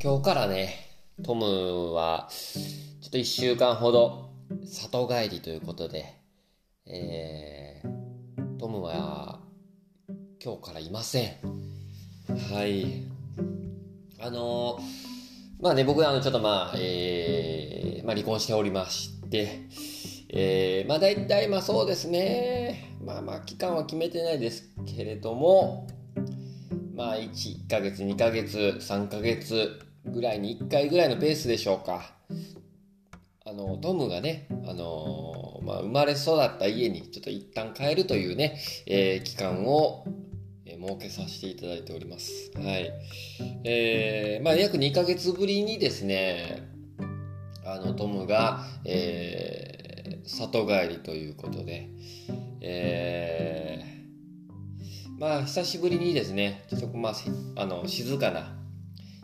今日からね、トムは、ちょっと一週間ほど、里帰りということで、えー、トムは、今日からいません。はい。あのー、まあね、僕はあの、ちょっとまあ、えー、まあ離婚しておりまして、えー、まあ大体まあそうですね、まあまあ期間は決めてないですけれども、まあ1、1ヶ月、2ヶ月、3ヶ月ぐらいに1回ぐらいのペースでしょうか。あの、トムがね、あのー、まあ、生まれ育った家にちょっと一旦帰るというね、えー、期間を、えー、設けさせていただいております。はい。えー、まあ、約2ヶ月ぶりにですね、あの、トムが、えー、里帰りということで、えー、まあ、久しぶりにですね、ちょっとまあ、あの、静かな、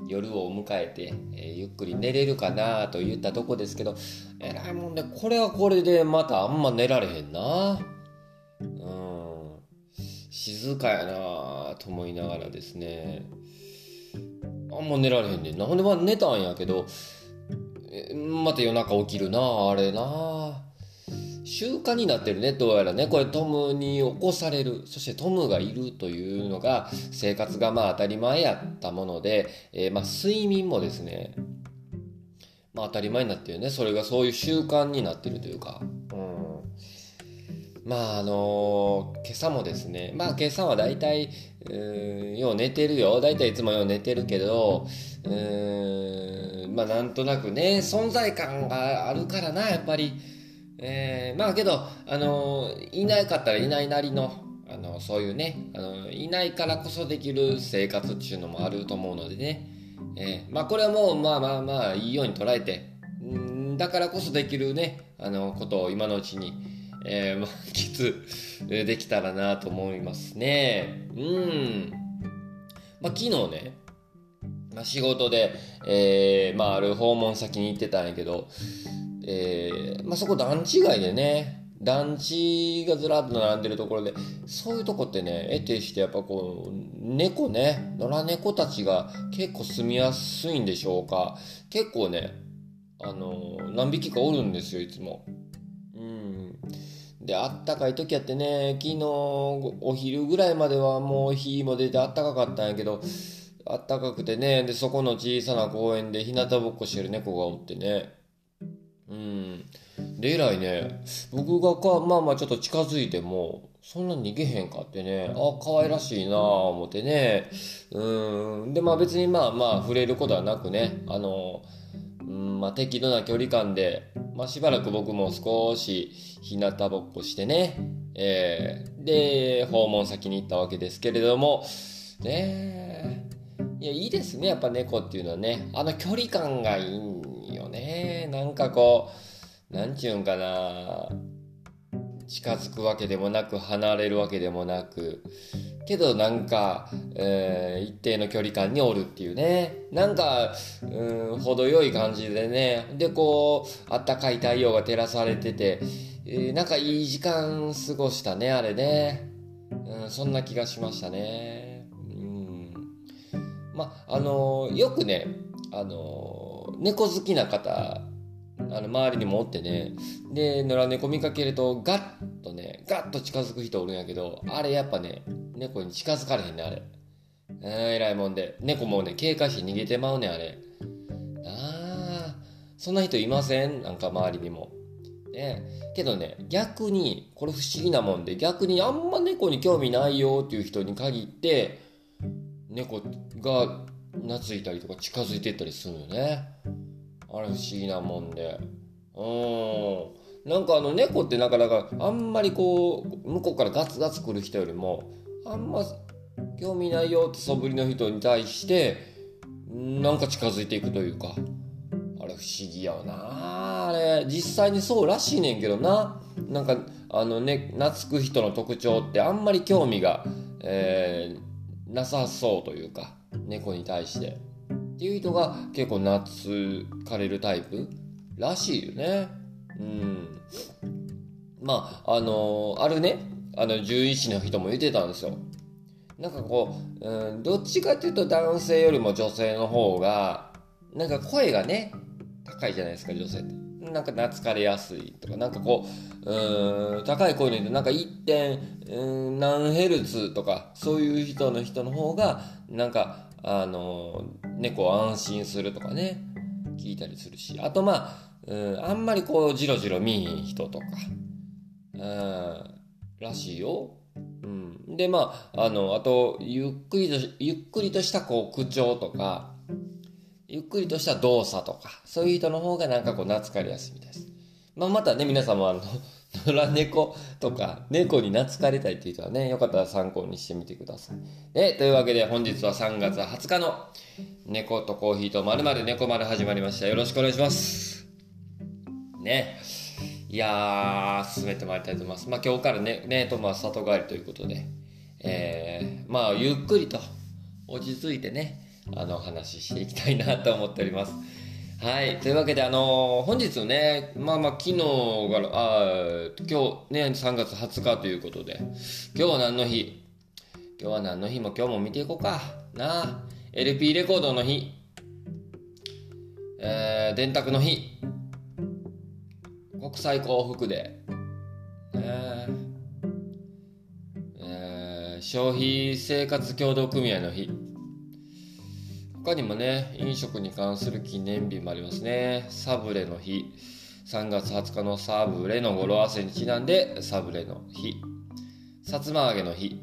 夜を迎えて、えー、ゆっくり寝れるかなと言ったとこですけど、えらいもんで、これはこれでまたあんま寝られへんな。うん。静かやなと思いながらですね。あんま寝られへんねんな。ほんでまあ寝たんやけど、また夜中起きるなあれな習慣になってるねどうやらね。これトムに起こされる。そしてトムがいるというのが生活がまあ当たり前やったもので、えー、まあ睡眠もですねまあ当たり前になってるね。それがそういう習慣になってるというか。うん。まああのー、今朝もですねまあ今朝は大体うんよう寝てるよ。大体いつもよう寝てるけどうんまあなんとなくね存在感があるからなやっぱり。えー、まあけど、あのいなかったらいないなりの、あのそういうね、あのいないからこそできる生活っていうのもあると思うのでね、えー、まあこれはもうまあまあまあいいように捉えて、んだからこそできるね、あのことを今のうちに、えー、満喫できたらなと思いますね。うん。まあ昨日ね、まあ、仕事で、えー、まあある訪問先に行ってたんやけど、えー、まあ、そこ段違いでね、団地がずらっと並んでるところで、そういうとこってね、得てしてやっぱこう、猫ね、野良猫たちが結構住みやすいんでしょうか。結構ね、あの、何匹かおるんですよ、いつも。うん。で、あったかい時やってね、昨日お昼ぐらいまではもう日も出てあったかかったんやけど、あったかくてね、で、そこの小さな公園で日向ぼっこしてる猫がおってね、うん。で、以来ね、僕がか、まあまあちょっと近づいても、そんな逃げへんかってね、あ、可愛らしいなぁ思ってね。うん。で、まあ別にまあまあ触れることはなくね、あの、うん、まあ適度な距離感で、まあしばらく僕も少し日向ぼっこしてね、えー、で、訪問先に行ったわけですけれども、ねいや、いいですね、やっぱ猫っていうのはね。あの距離感がいいんね。なんかこう、なんちゅうんかな。近づくわけでもなく、離れるわけでもなく、けどなんか、えー、一定の距離感におるっていうね。なんか、うん、程よい感じでね。で、こう、あったかい太陽が照らされてて、えー、なんかいい時間過ごしたね、あれね。うん、そんな気がしましたね。うん。ま、あのー、よくね、あのー猫好きな方あの周りにもおってね。で野良猫見かけるとガッとねガッと近づく人おるんやけどあれやっぱね猫に近づかれへんねあれ。えらいもんで。猫もね警戒して逃げてまうねあれ。あーそんな人いません？なんか周りにも。ね。けどね逆にこれ不思議なもんで逆にあんま猫に興味ないよっていう人に限って猫が懐いたりとか近づいてったりするよね。あれ不思議なもんで。うん。なんかあの猫ってなかなかあんまりこう向こうからガツガツ来る人よりもあんま興味ないよって素振りの人に対してなんか近づいていくというか。あれ不思議やな。あれ実際にそうらしいねんけどな。なんかあのね懐く人の特徴ってあんまり興味が、えー、なさそうというか猫に対して。っていう人が結構懐かれるタイプらしいよね。うん。まあ、あのー、あるね、あの、獣医師の人も言ってたんですよ。なんかこう、うん、どっちかっていうと男性よりも女性の方が、なんか声がね高いじゃないですか女性ってなんか懐かれやすいとかなんかこううん高い声の人なんか 1. 点何ヘルツとかそういう人の人の方がなんかあの猫安心するとかね聞いたりするしあとまあうんあんまりこうじろじろ見い人とかうんらしいよ。うん、でまああのあとゆっくりとゆっくりとしたこう口調とかゆっくりとした動作とか、そういう人の方がなんかこう懐かれやすいみたいです。まあ、またね、皆さんもあの、野良猫とか、猫に懐かれたいっていう人はね、よかったら参考にしてみてください。え、というわけで本日は3月20日の猫とコーヒーとまるまる猫丸始まりました。よろしくお願いします。ね。いやー、進めてまいりたいと思います。まあ今日からね、ね、とまあ里帰りということで、えー、まあゆっくりと落ち着いてね、あの話していきたいなと思っております。はい。というわけで、あのー、本日ね、まあまあ、昨日が、あ今日ね、3月20日ということで、今日は何の日？今日は何の日？も今日も見ていこうか。なあ。LP レコードの日。えー、電卓の日。国際幸福デー。えーえー、消費生活協同組合の日。他にもね、飲食に関する記念日もありますね。サブレの日。3月20日のサブレの語呂合わせにちなんで、サブレの日。さつま揚げの日。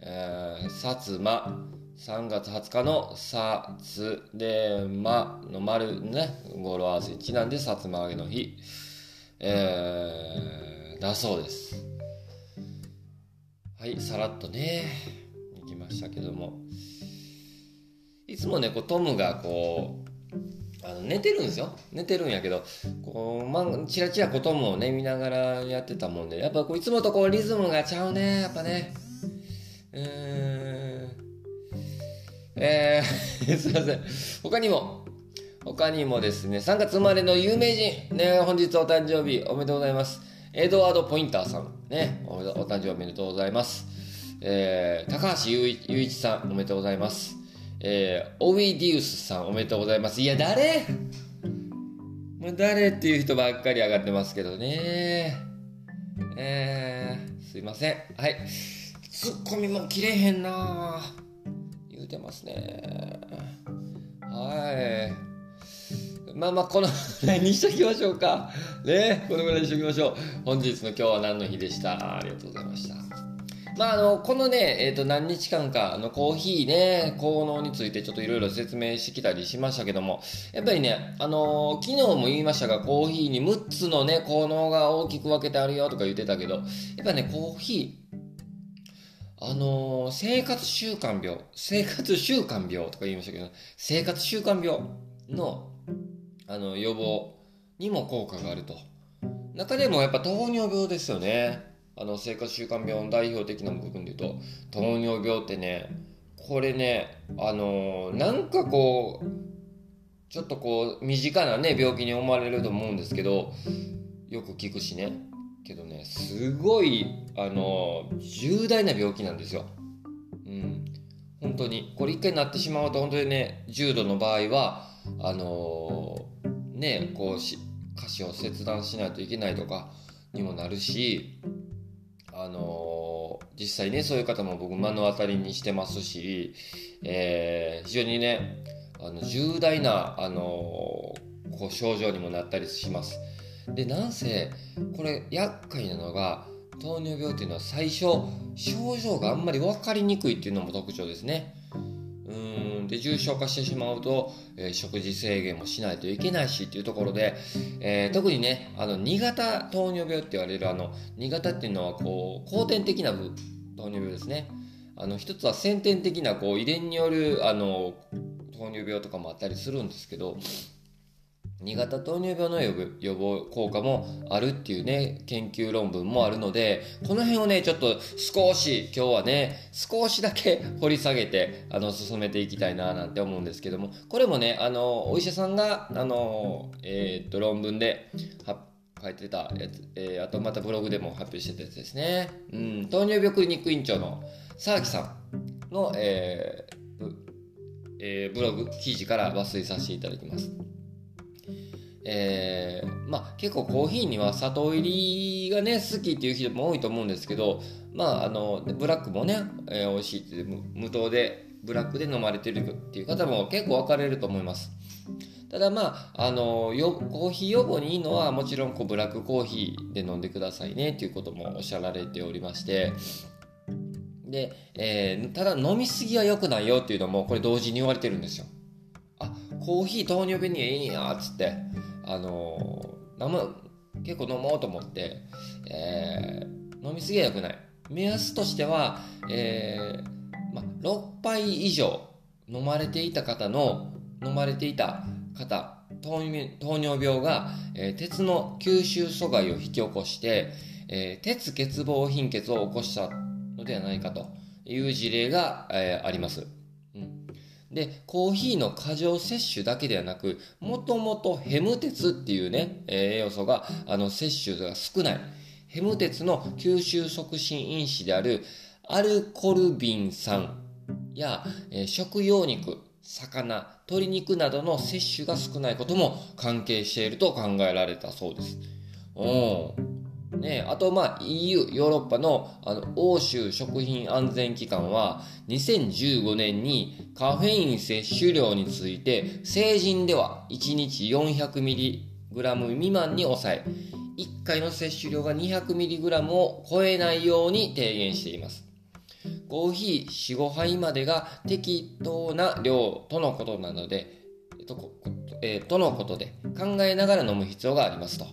えー、さつま。3月20日のさつでまの丸ね、語呂合わせにちなんで、さつま揚げの日。えー、だそうです。はい、さらっとね、いきましたけども。いつもねこうトムがこうあの寝てるんですよ。寝てるんやけどこう、まあ、チラチラこうトムをね見ながらやってたもんでやっぱこういつもとこうリズムがちゃうねやっぱね。うーん。えー、すいません。他にも。他にもですね3月生まれの有名人。ね本日お誕生日おめでとうございます。エドワード・ポインターさん。ねお誕生日おめでとうございます。えー、高橋雄一さんおめでとうございます。えー、オウィディウスさんおめでとうございます。いや、誰？もう誰っていう人ばっかり上がってますけどね。えー、すいません。はい。ツッコミも切れへんな言うてますね。はい。まあまあ、このぐらいにしときましょうか。ね、このぐらいにしときましょう。本日の今日は何の日でした？ありがとうございました。まあ、あの、このね、えっ、ー、と、何日間か、あの、コーヒーね、効能についてちょっといろいろ説明してきたりしましたけども、やっぱりね、あの昨日も言いましたが、コーヒーに6つのね、効能が大きく分けてあるよとか言ってたけど、やっぱね、コーヒー、あの生活習慣病、生活習慣病とか言いましたけど、生活習慣病の、あの、予防にも効果があると。中でもやっぱ糖尿病ですよね。あの生活習慣病の代表的な部分で言うと糖尿病ってねこれねあのー、なんかこうちょっとこう身近なね病気に思われると思うんですけどよく聞くしね。けどねすごいあの、重大な病気なんですよ。うん。本当に。これ一回なってしまうと本当にね重度の場合はあのー、ねこうし歌詞を切断しないといけないとかにもなるしあのー、実際ね、そういう方も僕目の当たりにしてますし、えー、非常にね、あの重大な、あのー、こう症状にもなったりします。で、なんせ、これ厄介なのが、糖尿病っていうのは最初、症状があんまり分かりにくいっていうのも特徴ですね。で重症化してしまうと、えー、食事制限もしないといけないしっていうところで、えー、特にねあの2型糖尿病って言われるあの2型っていうのはこう後天的な糖尿病ですね。あの一つは先天的なこう遺伝によるあの糖尿病とかもあったりするんですけど2型糖尿病の予防効果もあるっていうね、研究論文もあるので、この辺をね、ちょっと少し今日はね、少しだけ掘り下げて、あの、進めていきたいななんて思うんですけども、これもね、あの、お医者さんが、あの、えー、っと、論文で書いてたやつ、えー、あとまたブログでも発表してたやつですね。うん、糖尿病クリニック院長の沢木さんの、えー、えー、ブログ記事から抜粋させていただきます。えー、まあ結構コーヒーには砂糖入りがね好きっていう人も多いと思うんですけどまああのブラックもね、えー、美味しいって無糖でブラックで飲まれてるっていう方も結構分かれると思います。ただまああのよコーヒー予防にいいのはもちろんこうブラックコーヒーで飲んでくださいねっていうこともおっしゃられておりましてで、えー、ただ飲みすぎは良くないよっていうのもこれ同時に言われてるんですよ。あコーヒー糖尿病にいいんやっつって。あの飲む結構飲もうと思って、えー、飲みすぎは良くない目安としては、えーま、6杯以上飲まれていた方の飲まれていた方糖尿病が、えー、鉄の吸収阻害を引き起こして、えー、鉄欠乏貧血を起こしたのではないかという事例が、えー、あります。で、コーヒーの過剰摂取だけではなく、もともとヘム鉄っていうね、栄養素が、あの、摂取が少ない。ヘム鉄の吸収促進因子であるアルコルビン酸や、え、食用肉、魚、鶏肉などの摂取が少ないことも関係していると考えられたそうです。うんね、あと、まあ、EU、ヨーロッパのあの欧州食品安全機関は、2015年にカフェイン摂取量について、成人では1日 400mg 未満に抑え、1回の摂取量が 200mg を超えないように提言しています。コーヒー4、5杯までが適当な量とのことなので、とえー、とのことで考えながら飲む必要がありますと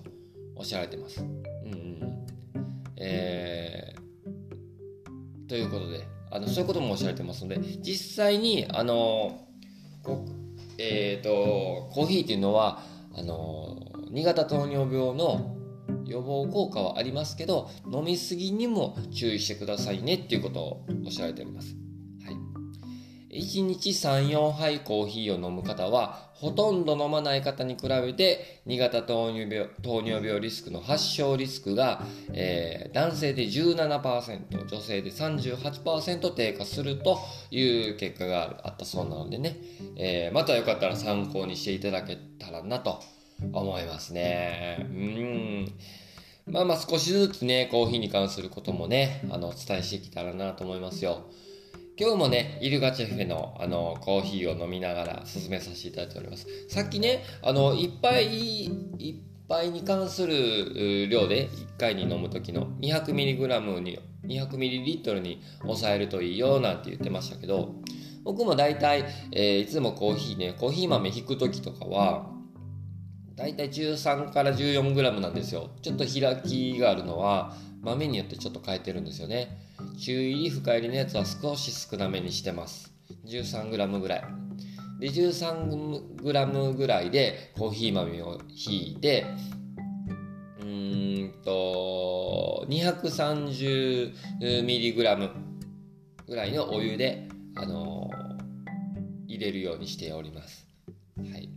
おっしゃられています。えー、ということであのそういうこともおっしゃられてますので実際にあのこえーと、コーヒーっていうのはあの2型糖尿病の予防効果はありますけど飲みすぎにも注意してくださいねっていうことをおっしゃられています。1日3、4杯コーヒーを飲む方は、ほとんど飲まない方に比べて、2型糖尿病糖尿病リスクの発症リスクが、えー、男性で17%、女性で38%低下するという結果があったそうなのでね、えー、またよかったら参考にしていただけたらなと思いますね。うん。まあまあ少しずつね、コーヒーに関することもね、あの、お伝えしてきたらなと思いますよ。今日もね、イルガチェフェのあのコーヒーを飲みながら進めさせていただいております。さっきね、あの、いっぱい、いっぱいに関する量で1回に飲む時の 200mg に、200ml に抑えるといいよなんて言ってましたけど、僕も大体、えー、いつもコーヒーね、コーヒー豆引く時とかは、大体13から 14g なんですよ。ちょっと開きがあるのは、豆によってちょっと変えてるんですよね。中入り深入りのやつは少し少なめにしてます 13g ぐらいで 13g ぐらいでコーヒー豆をひいてうーんと 230mg ぐらいのお湯で、あのー、入れるようにしております。はい。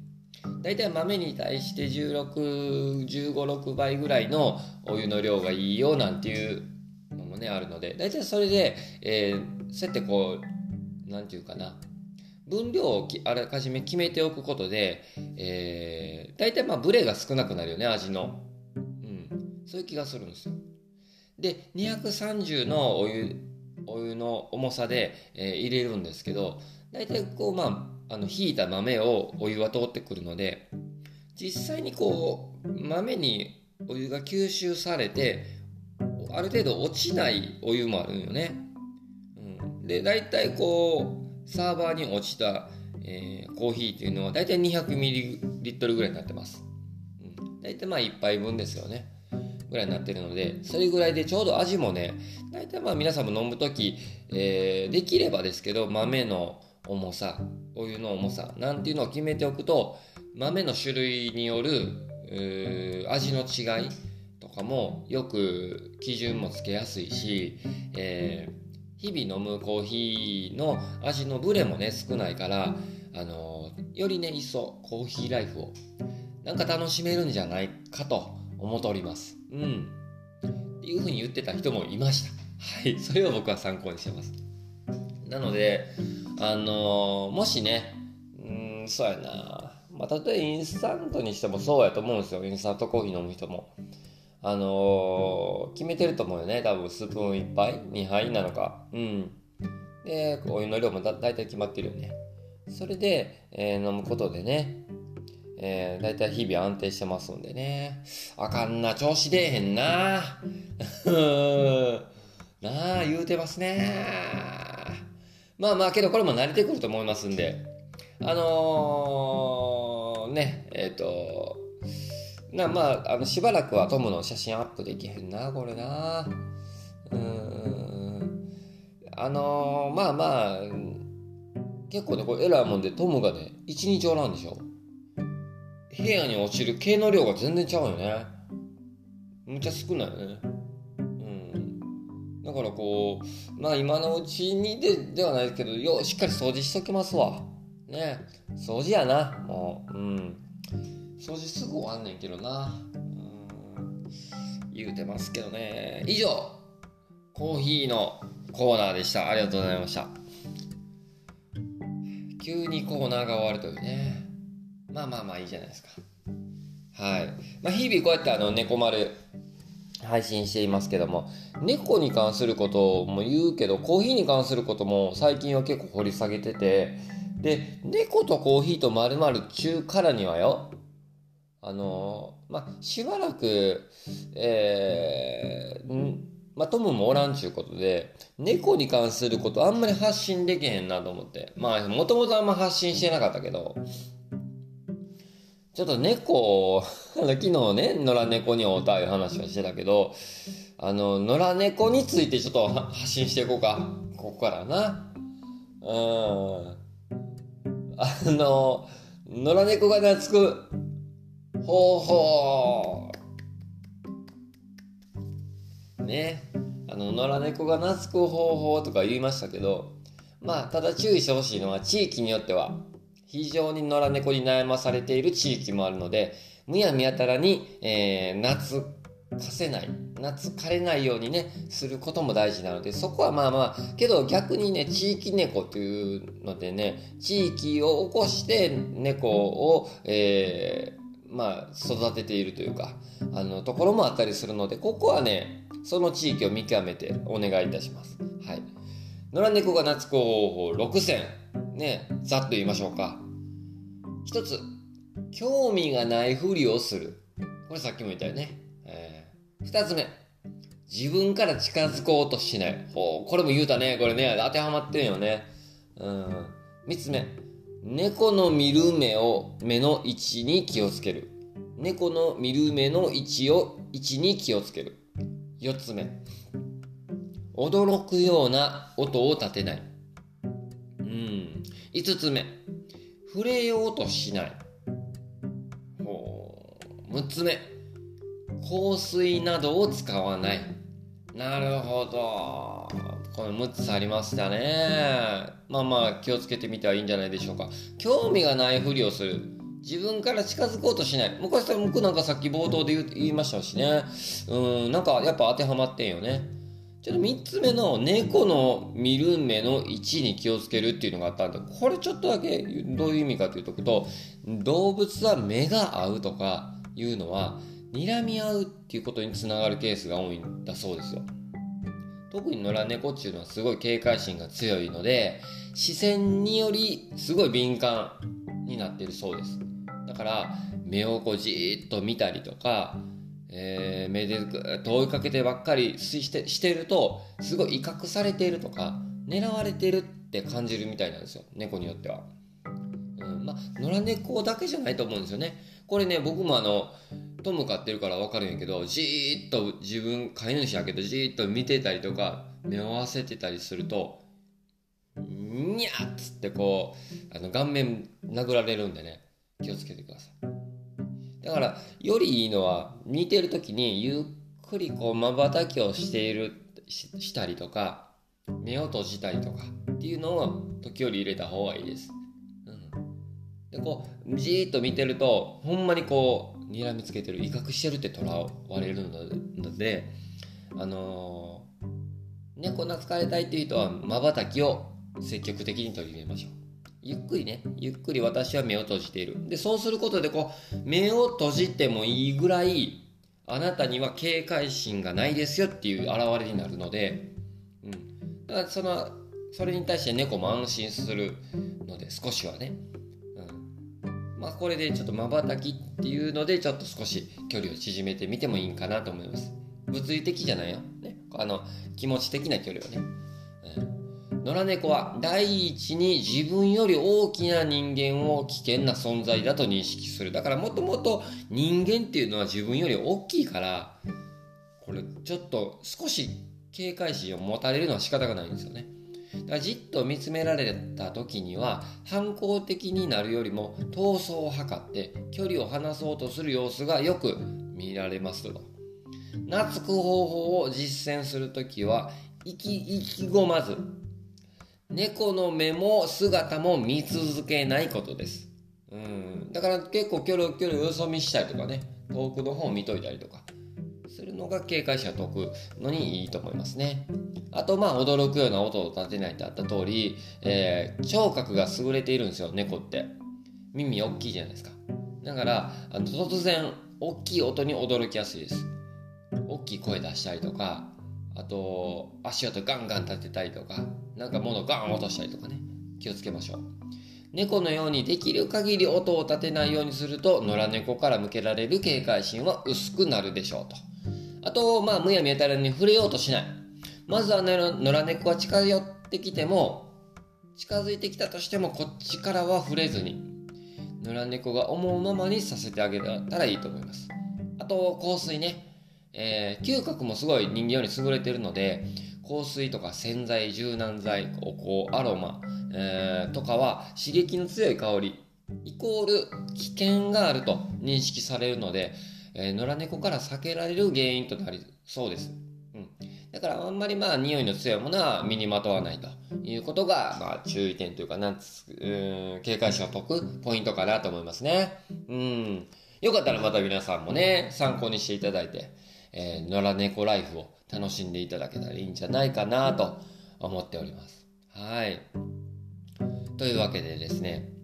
大体豆に対して16、15、6倍ぐらいのお湯の量がいいよなんていうもねあるので。大体それで、えー、そうやってこう何て言うかな。分量をあらかじめ決めておくことで、えー、大体まあブレが少なくなるよね味の、うん、そういう気がするんですよ。で230のお湯お湯の重さで、えー、入れるんですけど大体こうまああのひいた豆をお湯は通ってくるので実際にこう豆にお湯が吸収されてある程度落ちないお湯もあるんよね。うん、で大体こうサーバーに落ちた、えー、コーヒーっていうのは大体 200ml ぐらいになってます。うん、大体まあ1杯分ですよね。ぐらいになってるのでそれぐらいでちょうど味もね大体まあ皆さんも飲む時、えー、できればですけど豆の重さお湯の重さなんていうのを決めておくと豆の種類による味の違いかもよく基準もつけやすいし、えー、日々飲むコーヒーの味のブレもね少ないから、あの、よりね一層コーヒーライフをなんか楽しめるんじゃないかと思っております。うん。っていうふうに言ってた人もいました。はい。それを僕は参考にしてます。なので、あのー、もしね、うん、そうやな。まあ、例えばインスタントにしてもそうやと思うんですよ。インスタントコーヒー飲む人も。あのー、決めてると思うよね。多分スプーン1杯 ?2 杯なのか。うん。で、お湯の量もだ大体決まってるよね。それで、えー、飲むことでね、えー、だいたい日々安定してますんでね。あかんな、調子出えへんな。なあ、言うてますね。まあまあ、けどこれも慣れてくると思いますんで。あのー、ね、えっ、ー、と、なまあ、あのしばらくはトムの写真アップできへんな、これな。うん。あのー、まあまあ、結構ね、これエラーもんでトムがね、一日おらんでしょ。部屋に落ちる毛の量が全然ちゃうよね。むちゃ少ないよね。うん。だからこう、まあ今のうちにでではないですけど、よしっかり掃除しときますわ。ね掃除やな、もう。うん。掃除すぐ終わんねんけどな。うん。言うてますけどね。以上、コーヒーのコーナーでした。ありがとうございました。急にコーナーが終わるというね。まあまあまあいいじゃないですか。はい。まあ、日々こうやってあの、猫丸配信していますけども、猫に関することも言うけど、コーヒーに関することも最近は結構掘り下げてて、で、猫とコーヒーとまる中からにはよ、あのまあ、しばらく、えー、まあ、トムもおらんちゅうことで、猫に関することあんまり発信できへんなと思って。まあ、もともとあんま発信してなかったけど、ちょっと猫、あの、昨日ね、野良猫に会うたいう話はしてたけど、あの、野良猫についてちょっと発信していこうか。ここからな。うん。あの、野良猫が懐く方法。ね。あの、野良猫が懐く方法とか言いましたけど、まあ、ただ注意してほしいのは、地域によっては、非常に野良猫に悩まされている地域もあるので、むやみやたらに、えー、夏かせない、夏枯れないようにね、することも大事なので、そこはまあまあ、けど逆にね、地域猫というのでね、地域を起こして猫を、えー、まあ、育てているというか、あの、ところもあったりするので、ここはね、その地域を見極めてお願いいたします。はい。野良猫が夏子方法6選。ね、ざっと言いましょうか。一つ、興味がないふりをする。これさっきも言ったよね。えー、二つ目、自分から近づこうとしない。ほう、これも言うたね。これね、当てはまってんよね。うん。三つ目、猫の見る目を、目の位置に気をつける。猫の見る目の位置を、位置に気をつける。四つ目、驚くような音を立てない。うん。五つ目、触れようとしない。ほう。6つ目。香水などを使わない。なるほど。この6つありましたね。まあまあ気をつけてみてはいいんじゃないでしょうか。興味がないふりをする。自分から近づこうとしない。もうこれ僕なんかさっき冒頭で言いましたしね。うん、なんかやっぱ当てはまってんよね。ちょっと3つ目の猫の見る目の位置に気をつけるっていうのがあったんで、これちょっとだけどういう意味かというとと、動物は目が合うとかいうのは、睨み合うっていうことにつながるケースが多いんだそうですよ。特に野良猫っていうのはすごい警戒心が強いので、視線によりすごい敏感になってるそうです。だから、目をこうじーっと見たりとか、えー、目でぐっと追いかけてばっかりしてしてるとすごい威嚇されているとか狙われてるって感じるみたいなんですよ猫によっては。うん、まあ野良猫だけじゃないと思うんですよね。これね僕もあのトム飼ってるから分かるんやけどじーっと自分飼い主やけどじーっと見てたりとか目を合わせてたりするとにゃっつってこうあの顔面殴られるんでね気をつけてください。だから、よりいいのは、似てる時にゆっくりこう、瞬きをしているし、したりとか、目を閉じたりとかっていうのを時折入れた方がいいです。うん。で、こう、じーっと見てると、ほんまにこう、睨みつけてる、威嚇してるって捉われるので、あのー、猫懐かれたいっていう人は、瞬きを積極的に取り入れましょう。ゆっくりね、ゆっくり私は目を閉じている。で、そうすることで、こう、目を閉じてもいいぐらい、あなたには警戒心がないですよっていう現れになるので、うん。だから、その、それに対して猫も安心するので、少しはね。まあ、これでちょっと瞬きっていうので、ちょっと少し距離を縮めてみてもいいんかなと思います。物理的じゃないよ。ね。あの、気持ち的な距離をね。うん野良猫は第一に自分より大きな人間を危険な存在だと認識する。だからもともと人間っていうのは自分より大きいから、これちょっと少し警戒心を持たれるのは仕方がないんですよね。だからじっと見つめられた時には反抗的になるよりも闘争を図って距離を離そうとする様子がよく見られますと。懐く方法を実践する時は意気意気込まず猫の目も姿も見続けないことです。うん。だから結構キョロキョロよそ見したりとかね、遠くの方を見といたりとか、するのが警戒心を解くのにいいと思いますね。あと、まあ、驚くような音を立てないってあった通り、えー、聴覚が優れているんですよ、猫って。耳大きいじゃないですか。だから、あの突然、大きい音に驚きやすいです。大きい声出したりとか、あと足音ガンガン立てたりとかなんか物ガン落としたりとかね気をつけましょう猫のようにできる限り音を立てないようにすると野良猫から向けられる警戒心は薄くなるでしょうとあとまあむやみやたらに触れようとしない。まずは野良猫が近寄ってきても近づいてきたとしてもこっちからは触れずに野良猫が思うままにさせてあげたらいいと思います。あと香水ね。えー、嗅覚もすごい人間より優れてるので香水とか洗剤柔軟剤お香アロマ、えー、とかは刺激の強い香りイコール危険があると認識されるので、えー、野良猫から避けられる原因となりそうです。うん、だからあんまりまあ匂いの強いものは身にまとわないということが、まあ、注意点というかなんつう警戒心を解くポイントかなと思いますね。うん。よかったらまた皆さんもね、参考にしていただいて、えー、野良猫ライフを楽しんでいただけたらいいんじゃないかなと思っております。はい。というわけでですね、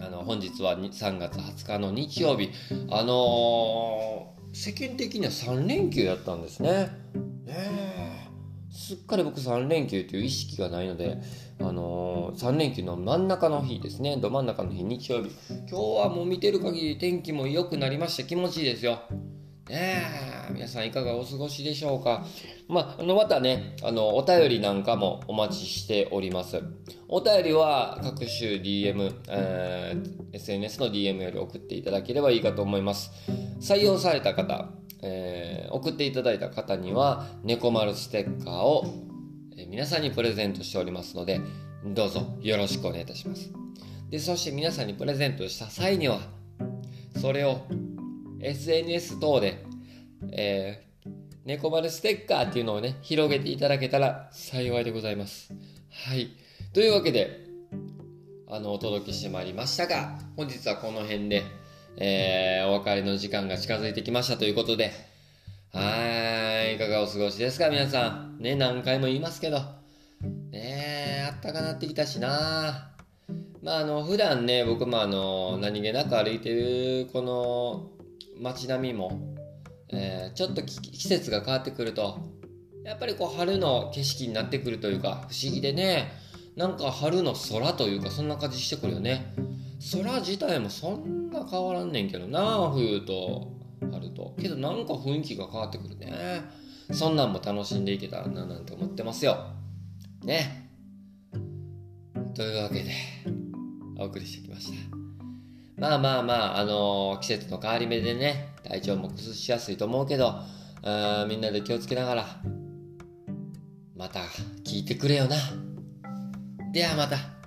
あの、本日は3月20日の日曜日、あのー、世間的には3連休やったんですね。ねすっかり僕3連休という意識がないので、あのー、3連休の真ん中の日ですね、ど真ん中の日、日曜日。今日はもう見てる限り天気も良くなりました。気持ちいいですよ。ねえ、皆さんいかがお過ごしでしょうか。まあ、あの、またね、あの、お便りなんかもお待ちしております。お便りは各種 DM、えー、SNS の DM より送っていただければいいかと思います。採用された方、えー、送っていただいた方には、猫丸ステッカーを、皆さんにプレゼントしておりますので、どうぞよろしくお願いいたします。で、そして皆さんにプレゼントした際には、それを SNS 等で、えー、猫丸ステッカーっていうのをね、広げていただけたら幸いでございます。はい。というわけで、あの、お届けしてまいりましたが、本日はこの辺で、えー、お別れの時間が近づいてきましたということで、はい、いかがお過ごしですか、皆さん。ね、何回も言いますけど、ねあったかなってきたしなまあ、あの、普段ね、僕もあの、何気なく歩いてる、この、街並みも、えー、ちょっと季節が変わってくるとやっぱりこう春の景色になってくるというか不思議でねなんか春の空というかそんな感じしてくるよね。空自体もそんな変わらんねんけどな冬と春と。けどなんか雰囲気が変わってくるね。そんなんも楽しんでいけたらななんて思ってますよ。ね。というわけでお送りしてきました。まあまあまあ、あのー、季節の変わり目でね、体調も崩しやすいと思うけど、みんなで気をつけながら、また聞いてくれよな。ではまた。